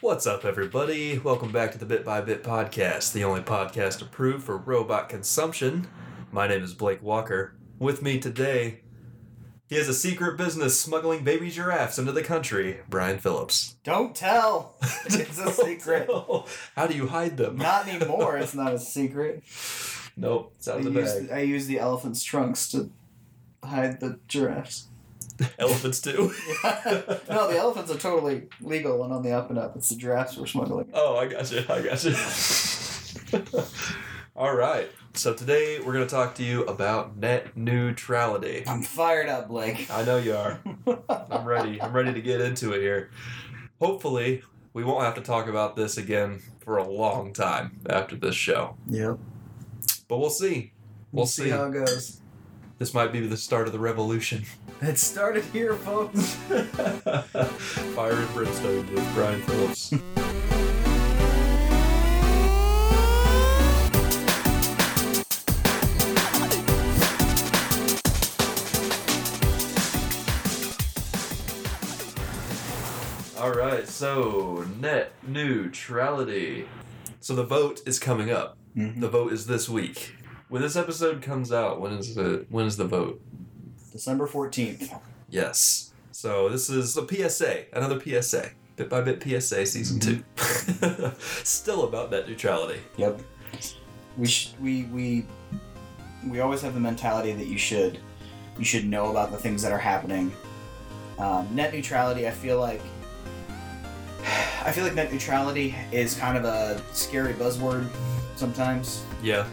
What's up, everybody? Welcome back to the Bit by Bit podcast, the only podcast approved for robot consumption. My name is Blake Walker. With me today, he has a secret business smuggling baby giraffes into the country, Brian Phillips. Don't tell. It's a secret. How do you hide them? Not anymore. It's not a secret. Nope, it's out I of the use, bag. I use the elephant's trunks to hide the giraffes. Elephants too. no, the elephants are totally legal and on the up and up. It's the giraffes we're smuggling. Oh, I got you. I got you. All right. So today we're going to talk to you about net neutrality. I'm fired up, Blake. I know you are. I'm ready. I'm ready to get into it here. Hopefully, we won't have to talk about this again for a long time after this show. Yep. But we'll see. We'll see. how it goes. This might be the start of the revolution. It started here, folks. Fire and brimstone with Brian Phillips. All right, so net neutrality. So the vote is coming up. Mhm. The vote is this week. When this episode comes out, when is the when is the vote? December 14th. Yes. So this is a PSA, another PSA, bit by bit PSA season two. Still about net neutrality. Yep. We sh- we we we always have the mentality that you should you should know about the things that are happening. Um, net neutrality, I feel like I feel like net neutrality is kind of a scary buzzword sometimes. Yeah.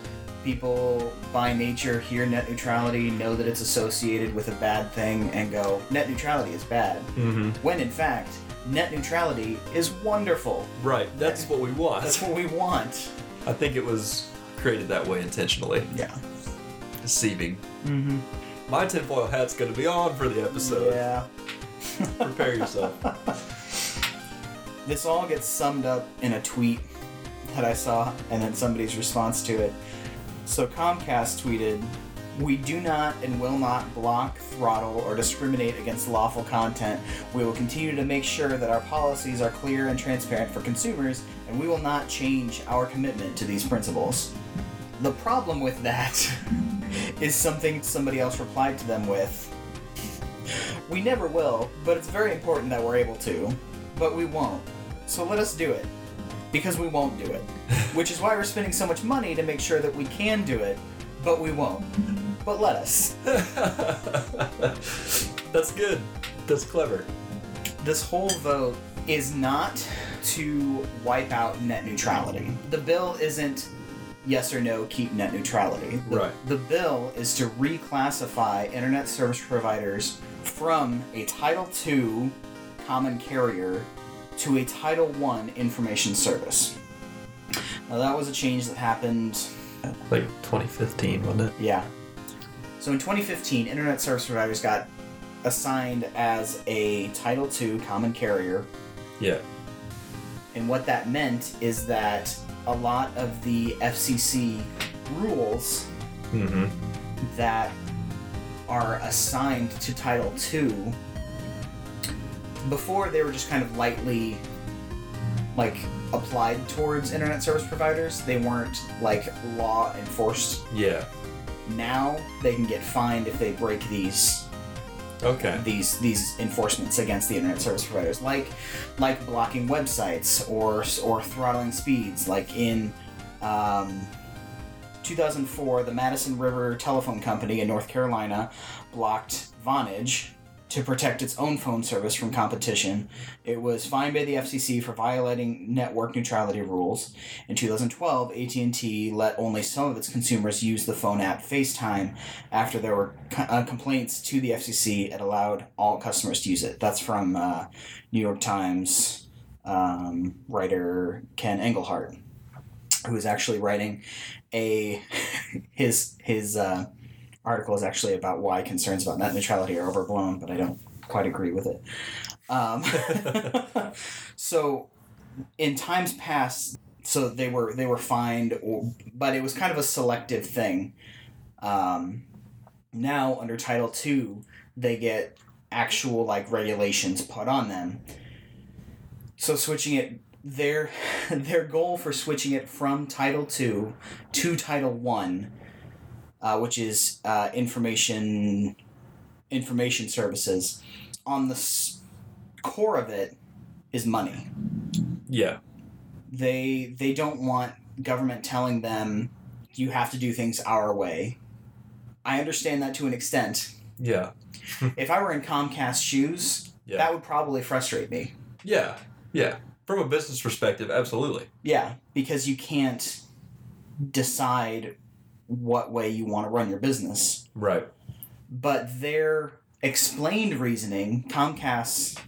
People by nature hear net neutrality, know that it's associated with a bad thing, and go, net neutrality is bad. Mm-hmm. When in fact, net neutrality is wonderful. Right. That's what we want. That's what we want. I think it was created that way intentionally, Yeah. deceiving. Mm-hmm. My tinfoil hat's gonna be on for the episode. Yeah. Prepare yourself. This all gets summed up in a tweet that I saw, and then somebody's response to it. So Comcast tweeted, We do not and will not block, throttle, or discriminate against lawful content. We will continue to make sure that our policies are clear and transparent for consumers, and we will not change our commitment to these principles. The problem with that is something somebody else replied to them with. We never will, but it's very important that we're able to. But we won't. So let us do it. Because we won't do it. Which is why we're spending so much money to make sure that we can do it, but we won't. But let us. That's good. That's clever. This whole vote is not to wipe out net neutrality. The bill isn't yes or no keep net neutrality. The, Right. The bill is to reclassify internet service providers from a Title II common carrier to a Title I information service. Now that was a change that happened Like 2015, wasn't it? yeah. So in 2015, internet service providers got assigned as a Title II common carrier, Yeah. and what that meant is that a lot of the FCC rules Mm-hmm. that are assigned to Title II before they were just kind of lightly like applied towards internet service providers. They weren't like law enforced. Yeah. Now they can get fined if they break these Okay. these these enforcements against the internet service providers, like like blocking websites or or throttling speeds. Like in um, 2004, the Madison River Telephone Company in North Carolina blocked Vonage to protect its own phone service from competition. It was fined by the FCC for violating network neutrality rules. In 2012, AT&T let only some of its consumers use the phone app FaceTime after there were uh, complaints to the FCC. It allowed all customers to use it. That's from uh, New York Times um, writer Ken Engelhart, who is actually writing a his his uh, article is actually about why concerns about net neutrality are overblown, but I don't quite agree with it. Um, so, in times past, so they were they were fined, or, but it was kind of a selective thing. Um, now under Title II, they get actual like regulations put on them. So switching it their their goal for switching it from Title Two to Title One, uh, which is uh, information information services, on the s- core of it is money. Yeah. They they don't want government telling them you have to do things our way. I understand that to an extent. Yeah. if I were in Comcast shoes, Yeah. that would probably frustrate me. yeah. Yeah. From a business perspective, absolutely. Yeah, because you can't decide what way you want to run your business. Right. But their explained reasoning, Comcast,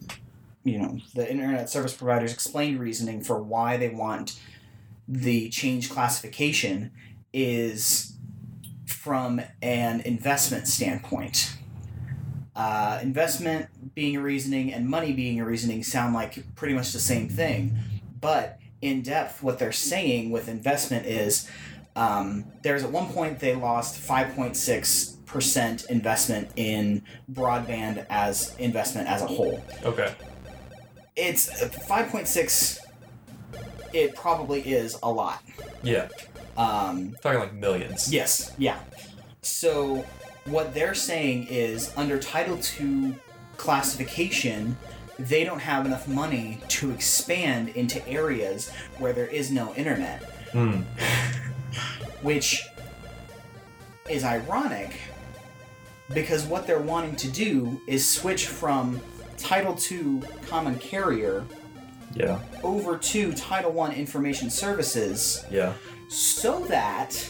you know, the internet service providers explained reasoning for why they want the change classification is from an investment standpoint. Uh, investment being a reasoning and money being a reasoning sound like pretty much the same thing. But in depth, what they're saying with investment is um, there's at one point they lost 5.6% investment in broadband as investment as a whole. Okay. It's 5.6, it probably is a lot. Yeah. Um, Talking like millions. Yes, yeah. So what they're saying is under Title II classification, they don't have enough money to expand into areas where there is no internet, Hmm. which is ironic because what they're wanting to do is switch from Title II common carrier Yeah. over to Title I information services Yeah. so that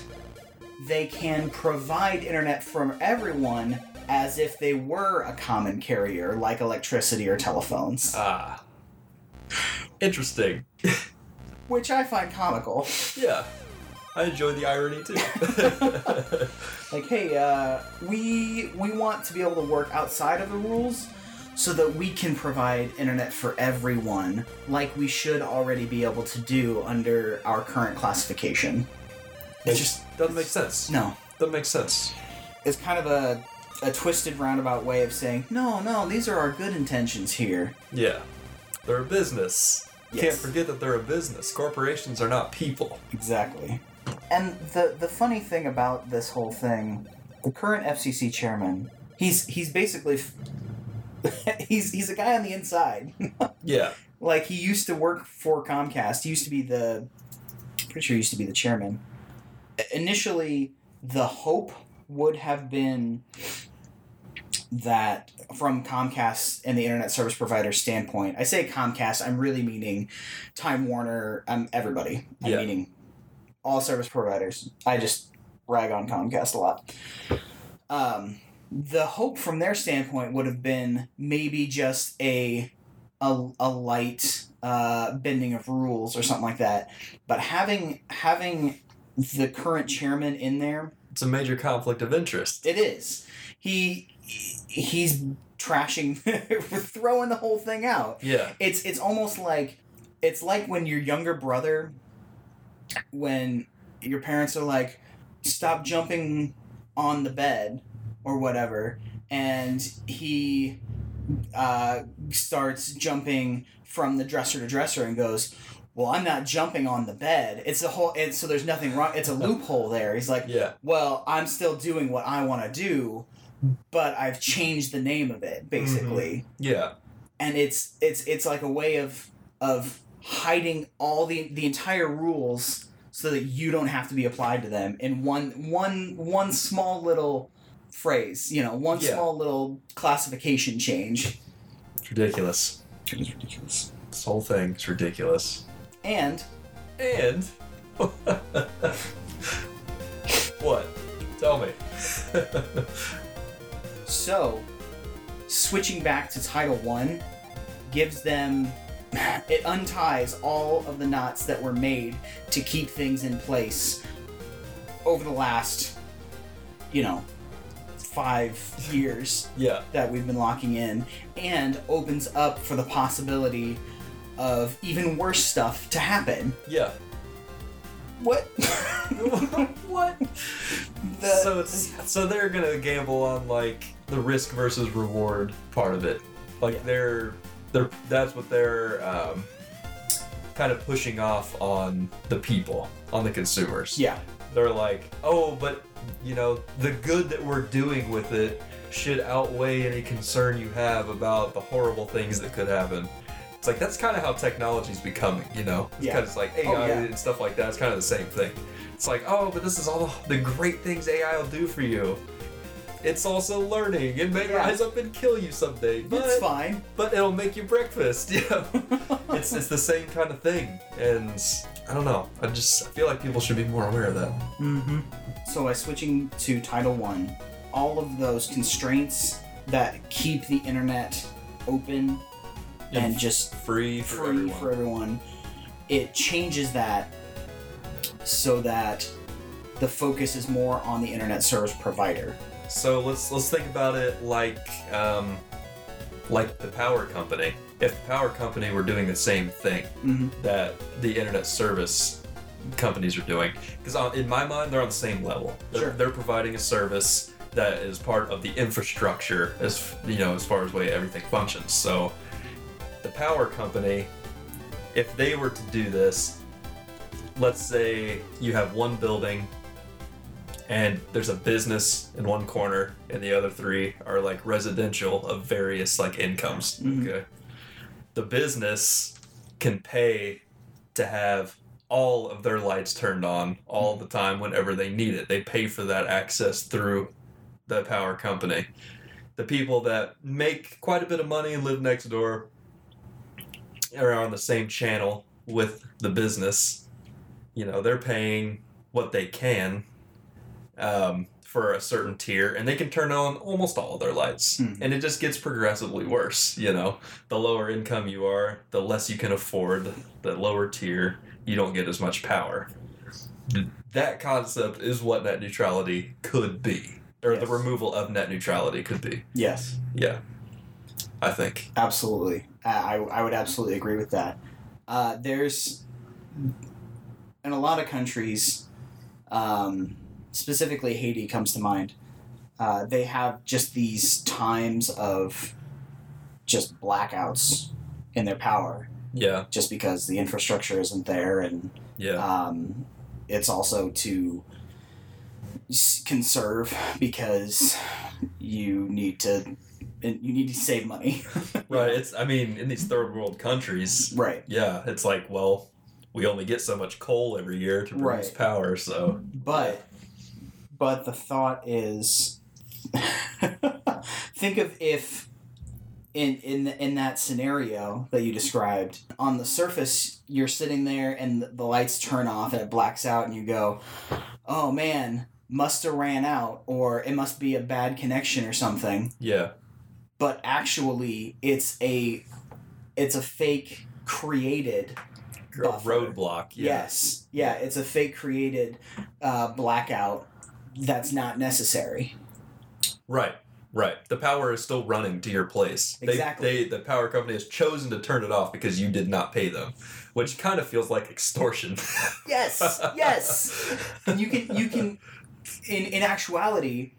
they can provide internet for everyone as if they were a common carrier like electricity or telephones, Ah. Interesting. which I find comical. Yeah. I enjoy the irony too. Like, hey, uh, we we want to be able to work outside of the rules so that we can provide internet for everyone, like we should already be able to do under our current classification. it just doesn't make sense. No, Doesn't make sense. it's kind of a a twisted roundabout way of saying no no these are our good intentions here Yeah. They're a business. Yes. Can't forget that they're a business. Corporations are not people. exactly and the the funny thing about this whole thing the current fcc chairman he's he's basically f- he's he's a guy on the inside Yeah. like he used to work for comcast he used to be the pretty sure he used to be the chairman initially the hope would have been that from Comcast and the internet service provider standpoint, I say Comcast, I'm really meaning Time Warner, um, everybody. I'm Yeah. meaning all service providers. I just rag on Comcast a lot. Um, the hope from their standpoint would have been maybe just a a, a light uh, bending of rules or something like that. But having having the current chairman in there, It's a major conflict of interest. it is. He he's trashing, throwing the whole thing out. Yeah. It's it's almost like it's like when your younger brother, when your parents are like, stop jumping on the bed or whatever, and he uh, starts jumping from the dresser to dresser and goes. Well, I'm not jumping on the bed. It's a whole. It's so there's nothing wrong. It's a loophole there. He's like, Yeah. well, I'm still doing what I want to do, but I've changed the name of it basically. Yeah. And it's it's it's like a way of of hiding all the the entire rules so that you don't have to be applied to them in one one one small little phrase, you know, one Yeah. small little classification change. It's ridiculous. It is ridiculous. This whole thing is ridiculous. And And what? Tell me. So, switching back to Title One gives them it unties all of the knots that were made to keep things in place over the last, you know, five years yeah. that we've been locking in, and opens up for the possibility of even worse stuff to happen. Yeah. What? what? The, so it's so they're gonna gamble on like the risk versus reward part of it. Like Yeah. they're they're that's what they're um, kind of pushing off on the people, on the consumers. Yeah. They're like, oh, but you know, the good that we're doing with it should outweigh any concern you have about the horrible things that could happen. It's like that's kind of how technology's becoming, you know. It's Yeah. kind of like AI Oh, yeah. and stuff like that. It's kind of the same thing. It's like, oh, but this is all the great things AI will do for you. It's also learning. It may Yeah. rise up and kill you someday, but it's fine. but it'll make you breakfast. Yeah, it's it's the same kind of thing, and I don't know. I just I feel like people should be more aware of that. Mm-hmm. So by switching to Title One, all of those constraints that keep the internet open and just free for free everyone. for everyone, it changes that so that the focus is more on the internet service provider. So let's let's think about it like um, like the power company. If the power company were doing the same thing Mm-hmm. that the internet service companies are doing, because in my mind they're on the same level. They're, Sure. they're providing a service that is part of the infrastructure, as you know, as far as way everything functions. So the power company, if they were to do this, let's say you have one building and there's a business in one corner and the other three are like residential of various like incomes. Mhm. okay. The business can pay to have all of their lights turned on all the time whenever they need it. They pay for that access through the power company. The people that make quite a bit of money and live next door are on the same channel with the business. You know they're paying what they can um, for a certain tier and they can turn on almost all of their lights Hmm. and it just gets progressively worse you know the lower income you are the less you can afford the lower tier you don't get as much power that concept is what net neutrality could be or the removal of net neutrality could be Yes. yeah i think Absolutely. I, I I would absolutely agree with that. Uh, there's, in a lot of countries, um, specifically Haiti comes to mind, uh, they have just these times of just blackouts in their power. Yeah. Just because the infrastructure isn't there and yeah. um, it's also to conserve because you need to you need to save money. Right it's i mean in these third world countries right. Yeah, it's like, well, we only get so much coal every year to produce Right. power, so but but the thought is think of if in in in that scenario that you described on the surface you're sitting there and the lights turn off and it blacks out and you go oh man must have ran out or it must be a bad connection or something yeah, but actually it's a it's a fake created Buffer. roadblock. Yeah. Yes. Yeah, it's a fake created uh, blackout that's not necessary. Right, right. The power is still running to your place. Exactly. They, they, the power company has chosen to turn it off because you did not pay them, which kind of feels like extortion. Yes. Yes. and you can you can in in actuality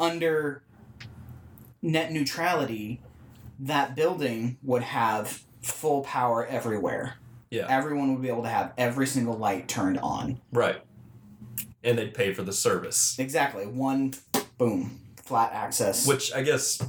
under net neutrality that building would have full power everywhere. Yeah. Everyone would be able to have every single light turned on. right. And they'd pay for the service. Exactly. One boom. Flat access. Which I guess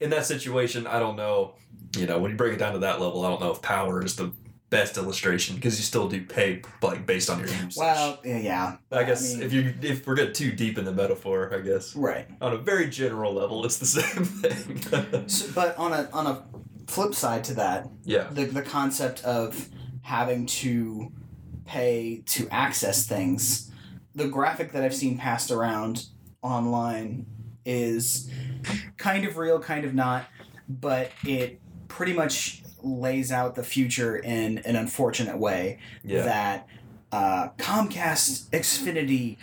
in that situation, I don't know. You know, when you break it down to that level, I don't know if power is the best illustration because you still do pay like based on your usage. well, yeah. I guess mean- if you if we're getting too deep in the metaphor, I guess Right. on a very general level, it's the same thing. So, but on a on a flip side to that, yeah, the the concept of having to pay to access things, the graphic that I've seen passed around online is kind of real, kind of not, but it pretty much lays out the future in an unfortunate way yeah, that uh, Comcast Xfinity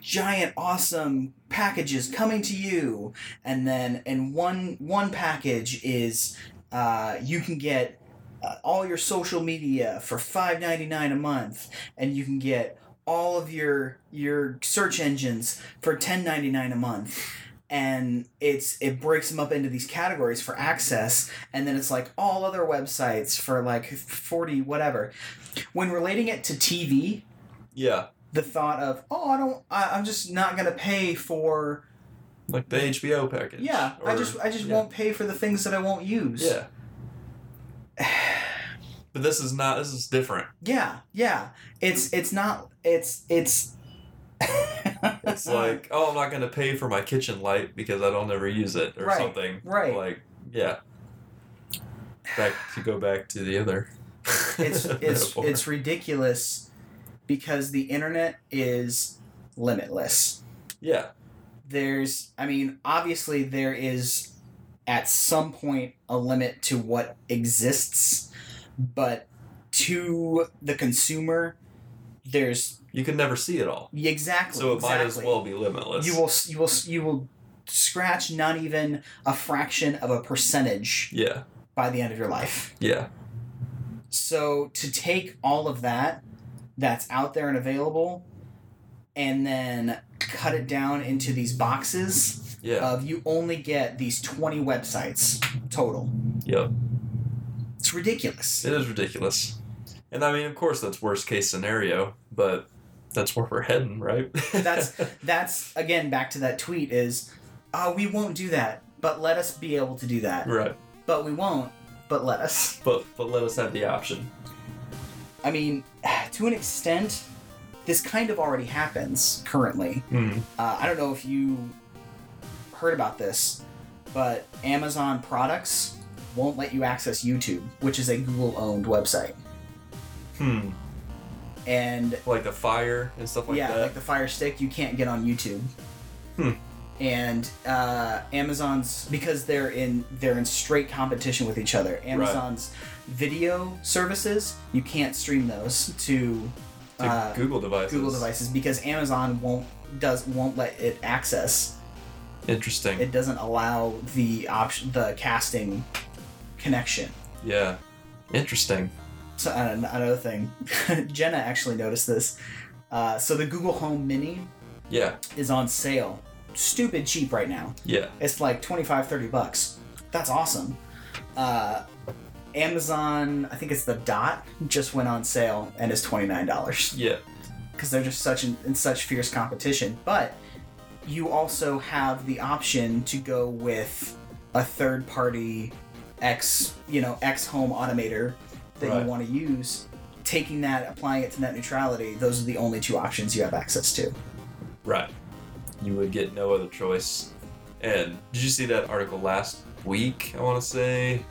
giant awesome packages coming to you and then in one one package is uh, you can get uh, all your social media for five ninety nine a month and you can get all of your your search engines for ten ninety nine a month and it's it breaks them up into these categories for access and then it's like all other websites for like 40 whatever when relating it to tv Yeah. the thought of oh i don't I, i'm just not going to pay for Like the HBO package. yeah i just i just yeah. won't pay for the things that i won't use Yeah. But this is not. This is different. yeah yeah it's it's not it's it's It's like, oh, I'm not gonna pay for my kitchen light because I don't ever use it or Right, something. right. Like, yeah. Back to go back to the other. it's it's it's ridiculous because the internet is limitless yeah. there's i mean obviously there is at some point a limit to what exists but to the consumer there's You can never see it all, exactly so it might as well be limitless. you will you will you will scratch not even a fraction of a percentage Yeah. by the end of your life Yeah. So to take all of that that's out there and available and then cut it down into these boxes Yeah. of you only get these 20 websites total. yep. It's ridiculous. It is ridiculous. And I mean, of course, that's worst case scenario, but that's where we're heading, right? That's that's again back to that tweet is oh we won't do that, but let us be able to do that. right. But we won't, but let us. But but let us have the option. I mean, to an extent this kind of already happens currently. Hmm. Uh, I don't know if you heard about this, but Amazon products won't let you access YouTube, which is a Google owned website. Hmm. And Like the fire and stuff like yeah, that. Yeah, like the Fire Stick, you can't get on YouTube. Hmm. And uh, Amazon's because they're in they're in straight competition with each other. Amazon's video services, you can't stream those to to uh, Google devices. Google devices because Amazon won't does won't let it access Interesting. it doesn't allow the option the casting connection yeah. Interesting. so uh, another thing jenna actually noticed this uh, so the google home mini Yeah. is on sale stupid cheap right now Yeah. it's like 25 30 bucks that's awesome uh, amazon i think it's the dot just went on sale and is $29 Yeah. because they're just such in, in such fierce competition. But you also have the option to go with a third party X, you know, X home automator that Right. you want to use. Taking that, applying it to net neutrality, those are the only two options you have access to. Right. You would get no other choice. And did you see that article last week? I want to say.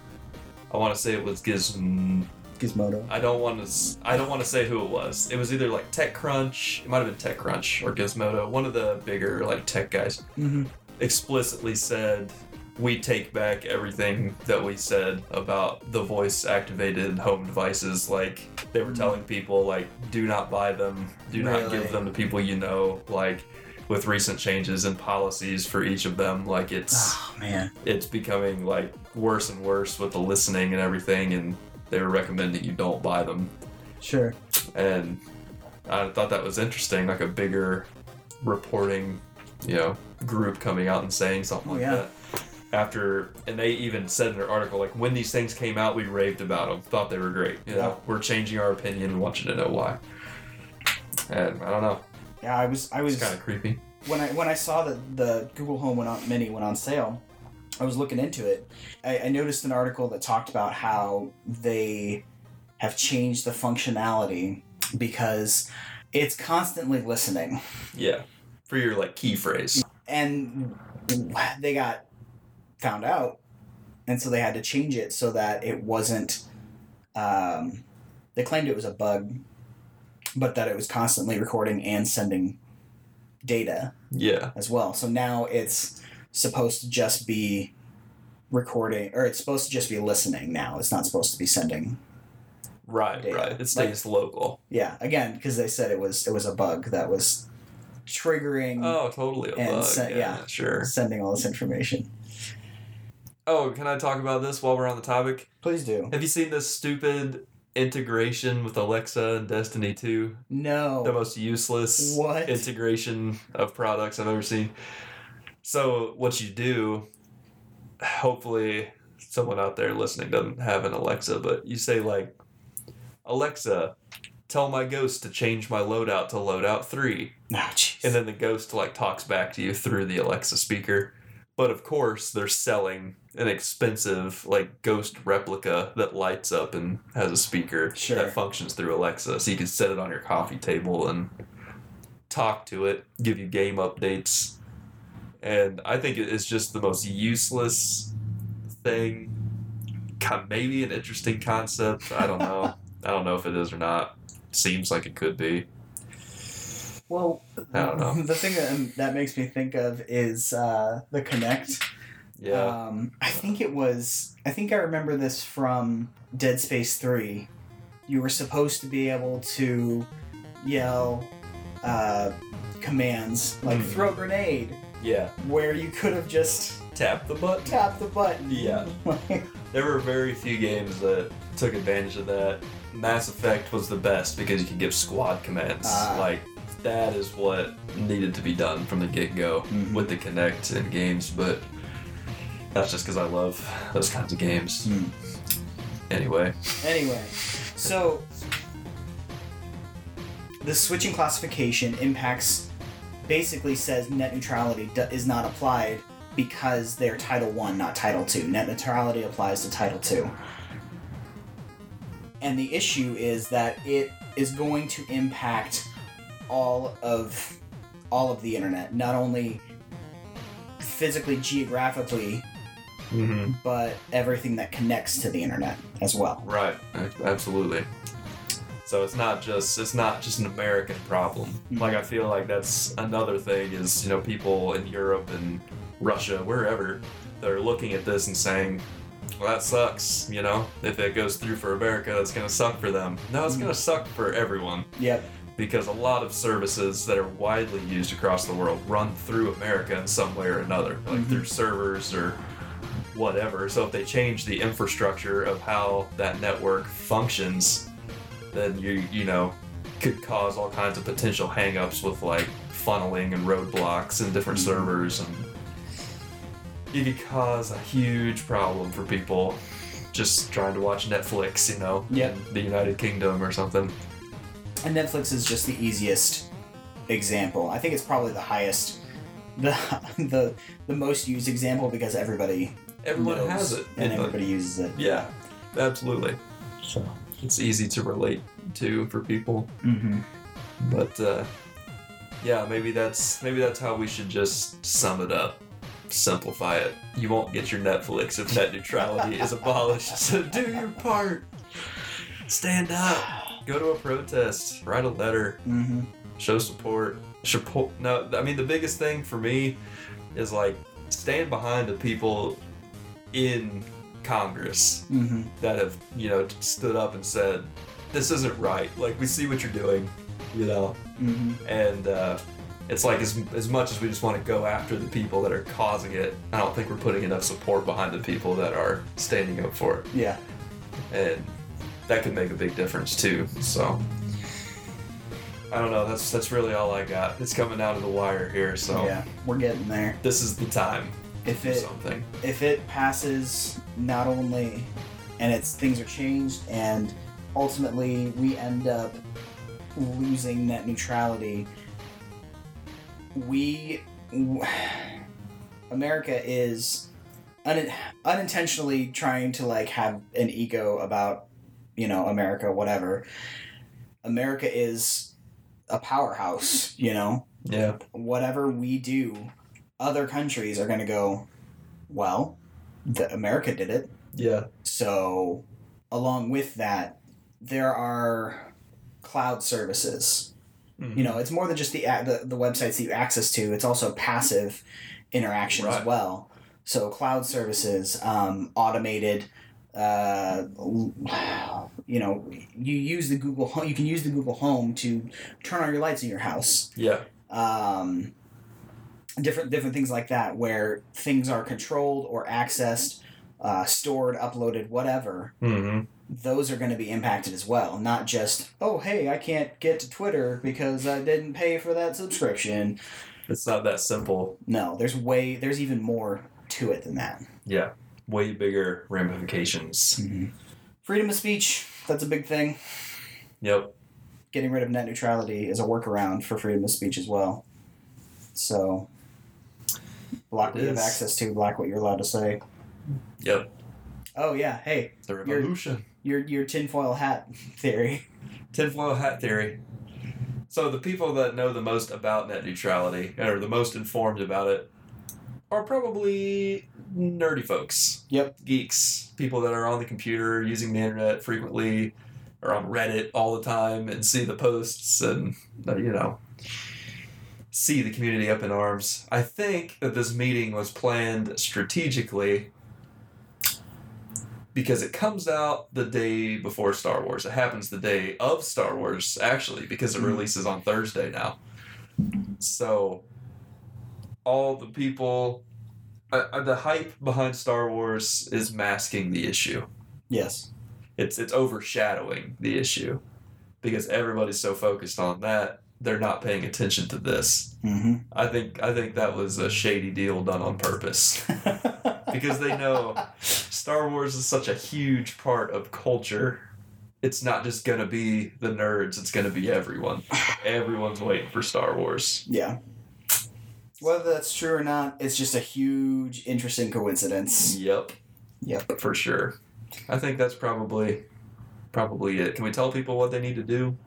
I want to say it was Gizm. Gizmodo. I don't want to. I don't want to say who it was. It was either like TechCrunch. It might have been TechCrunch or Gizmodo. One of the bigger like tech guys Mm-hmm. explicitly said, "We take back everything that we said about the voice-activated home devices." Like they were mm. telling people, like, "Do not buy them. Do not give them to people you know." Like with recent changes in policies for each of them, like it's Oh man. it's becoming like worse and worse with the listening and everything, and they were recommending you don't buy them. Sure. And I thought that was interesting, like a bigger reporting, you know, group coming out and saying something Oh, like yeah. that. After, and they even said in their article, like when these things came out, we raved about them, thought they were great. You Yeah. know, we're changing our opinion and want you to know why. And I don't know, Yeah, I was I was kind of creepy. when I when I saw that the Google Home went on, Mini went on sale, I was looking into it. I, I noticed an article that talked about how they have changed the functionality because it's constantly listening, Yeah, for your like key phrase. and they got found out, and so they had to change it so that it wasn't. Um, they claimed it was a bug, but that it was constantly recording and sending data Yeah, as well. So now it's supposed to just be recording, or it's supposed to just be listening now. It's not supposed to be sending. right, Data. right. It stays local. Yeah, again, because they said it was it was a bug that was triggering Oh, totally a And bug. yeah, yeah. sure. sending all this information. Oh, can I talk about this while we're on the topic? Please do. Have you seen this stupid integration with Alexa and Destiny 2? No. The most useless What? integration of products I've ever seen. So what you do, hopefully someone out there listening doesn't have an Alexa, but you say like, Alexa, tell my ghost to change my loadout to loadout three, Oh, and then the ghost like talks back to you through the Alexa speaker. But of course, they're selling an expensive like ghost replica that lights up and has a speaker Sure. that functions through Alexa, so you can set it on your coffee table and talk to it, give you game updates. And I think it is just the most useless thing. Maybe an interesting concept. I don't know. I don't know if it is or not. Seems like it could be. Well, I don't know. The thing that, that makes me think of is uh, the Kinect. Yeah. Um, I think it was. I think I remember this from Dead Space Three. You were supposed to be able to yell uh, commands like Hmm. "throw grenade," yeah. where you could have just Tap the button. tapped the button. Yeah. There were very few games that took advantage of that. Mass Effect was the best because you could give squad commands. Ah. like that is what needed to be done from the get go Mhm. with the Kinect and games, but that's just because I love those kinds of games. Hmm. Anyway, Anyway, so the switching classification impacts basically says net neutrality is not applied because they're Title One, not Title Two. Net neutrality applies to Title Two, and the issue is that it is going to impact all of all of the internet, not only physically, geographically, mm-hmm. but everything that connects to the internet as well. right, absolutely. So it's not just it's not just an American problem. Mhm. Like I feel like that's another thing is you know people in Europe and Russia wherever they're looking at this and saying, well that sucks. You know if it goes through for America that's gonna suck for them. No, it's gonna suck for everyone Yep. Because a lot of services that are widely used across the world run through America in some way or another, like Mhm. through servers or whatever. So if they change the infrastructure of how that network functions, then you you know could cause all kinds of potential hangups with like funneling and roadblocks and different Mhm. servers and you could cause a huge problem for people just trying to watch Netflix, you know, Yep. in the United Kingdom or something. And Netflix is just the easiest example. I think it's probably the highest, the the the most used example because everybody Everyone knows has it. and in the- everybody uses it. yeah, absolutely. So. It's easy to relate to for people. Mm-hmm. But uh, yeah, maybe that's maybe that's how we should just sum it up. Simplify it. You won't get your Netflix if net neutrality is abolished. So do your part. Stand up. Go to a protest. Write a letter. Mm-hmm. Show support. Support. No, I mean the biggest thing for me is like stand behind the people in Congress Mm-hmm. that have you know stood up and said this isn't right like we see what you're doing you know Mm-hmm. and uh, it's like as, as much as we just want to go after the people that are causing it i don't think we're putting enough support behind the people that are standing up for it Yeah. and that could make a big difference too so i don't know that's that's really all i got it's coming down to the wire here so Yeah. We're getting there. this is the time If it something if it passes, not only and it's things are changed and ultimately we end up losing net neutrality we america is un, unintentionally trying to like have an ego about you know america whatever america is a powerhouse you know yeah whatever we do, other countries are going to go, well, the, America did it. yeah So, along with that, there are cloud services. You know, it's more than just the, the the websites that you access to. It's also passive interaction as well. So, cloud services, um, automated. Uh, you know, you use the Google Home. You can use the Google Home to turn on your lights in your house yeah um, different different things like that where things are controlled or accessed uh, stored uploaded whatever mm-hmm. those are going to be impacted as well not just oh hey i can't get to twitter because i didn't pay for that subscription It's not that simple. No, there's way there's even more to it than that. Yeah, way bigger ramifications. Mm-hmm. Freedom of speech, that's a big thing. Yep. Getting rid of net neutrality is a workaround for freedom of speech as well. So block what you have access to, block what you're allowed to say. Yep. Oh yeah, hey, The You're- revolution. your your tinfoil hat theory. Tinfoil hat theory. So the people that know the most about net neutrality or the most informed about it are probably nerdy folks. Yep. Geeks, people that are on the computer using the internet frequently or on Reddit all the time and see the posts and uh, you know see the community up in arms. I think that this meeting was planned strategically because it comes out the day before Star Wars. It happens the day of Star Wars, actually, because it Mhm. releases on Thursday now. So, all the people, uh, uh, the hype behind Star Wars is masking the issue. Yes. It's it's overshadowing the issue because everybody's so focused on that they're not paying attention to this. Mm-hmm. I think I think that was a shady deal done on purpose because they know Star Wars is such a huge part of culture. It's not just gonna be the nerds, it's gonna be everyone. Everyone's waiting for Star Wars. Yeah. Whether that's true or not, it's just a huge, interesting coincidence. Yep. Yep. For sure. I think that's probably probably it. Can we tell people what they need to do?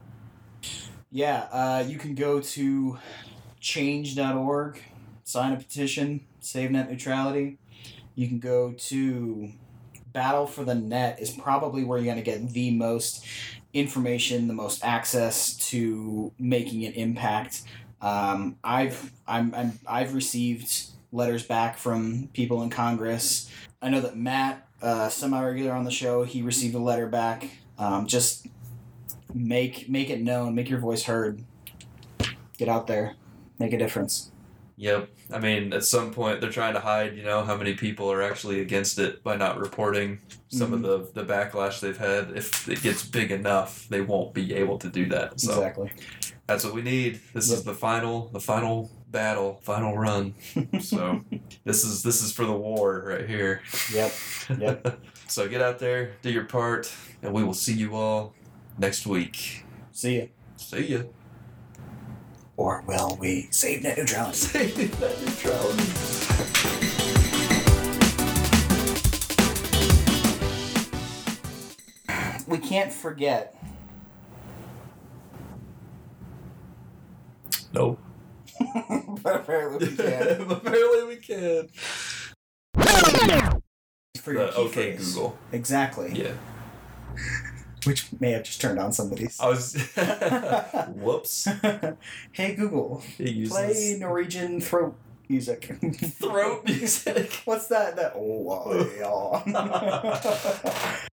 Yeah, uh, you can go to change.org, sign a petition, save net neutrality. You can go to Battle for the Net is probably where you're going to get the most information, the most access to making an impact. Um, I've I'm, I'm I've received letters back from people in Congress. I know that Matt, uh, semi-regular on the show, he received a letter back. Um, just make make it known, make your voice heard. Get out there, make a difference. Yep. I mean, at some point they're trying to hide, you know, how many people are actually against it by not reporting some of the the backlash they've had. If it gets big enough, they won't be able to do that. So Exactly. That's what we need. This is the final the final battle, final run. So this is this is for the war right here. Yep. Yep. so get out there, do your part, and we will see you all next week. See ya. See ya. Or will we save net neutrality? Save that neutrality. We can't forget. No. but apparently we can. Apparently we can. For your The key okay phrase. Google. Exactly. Yeah. Which may have just turned on somebody's. I was. Whoops. hey Google, It uses play Norwegian throat music. throat music. What's that? That oh, uh, yeah.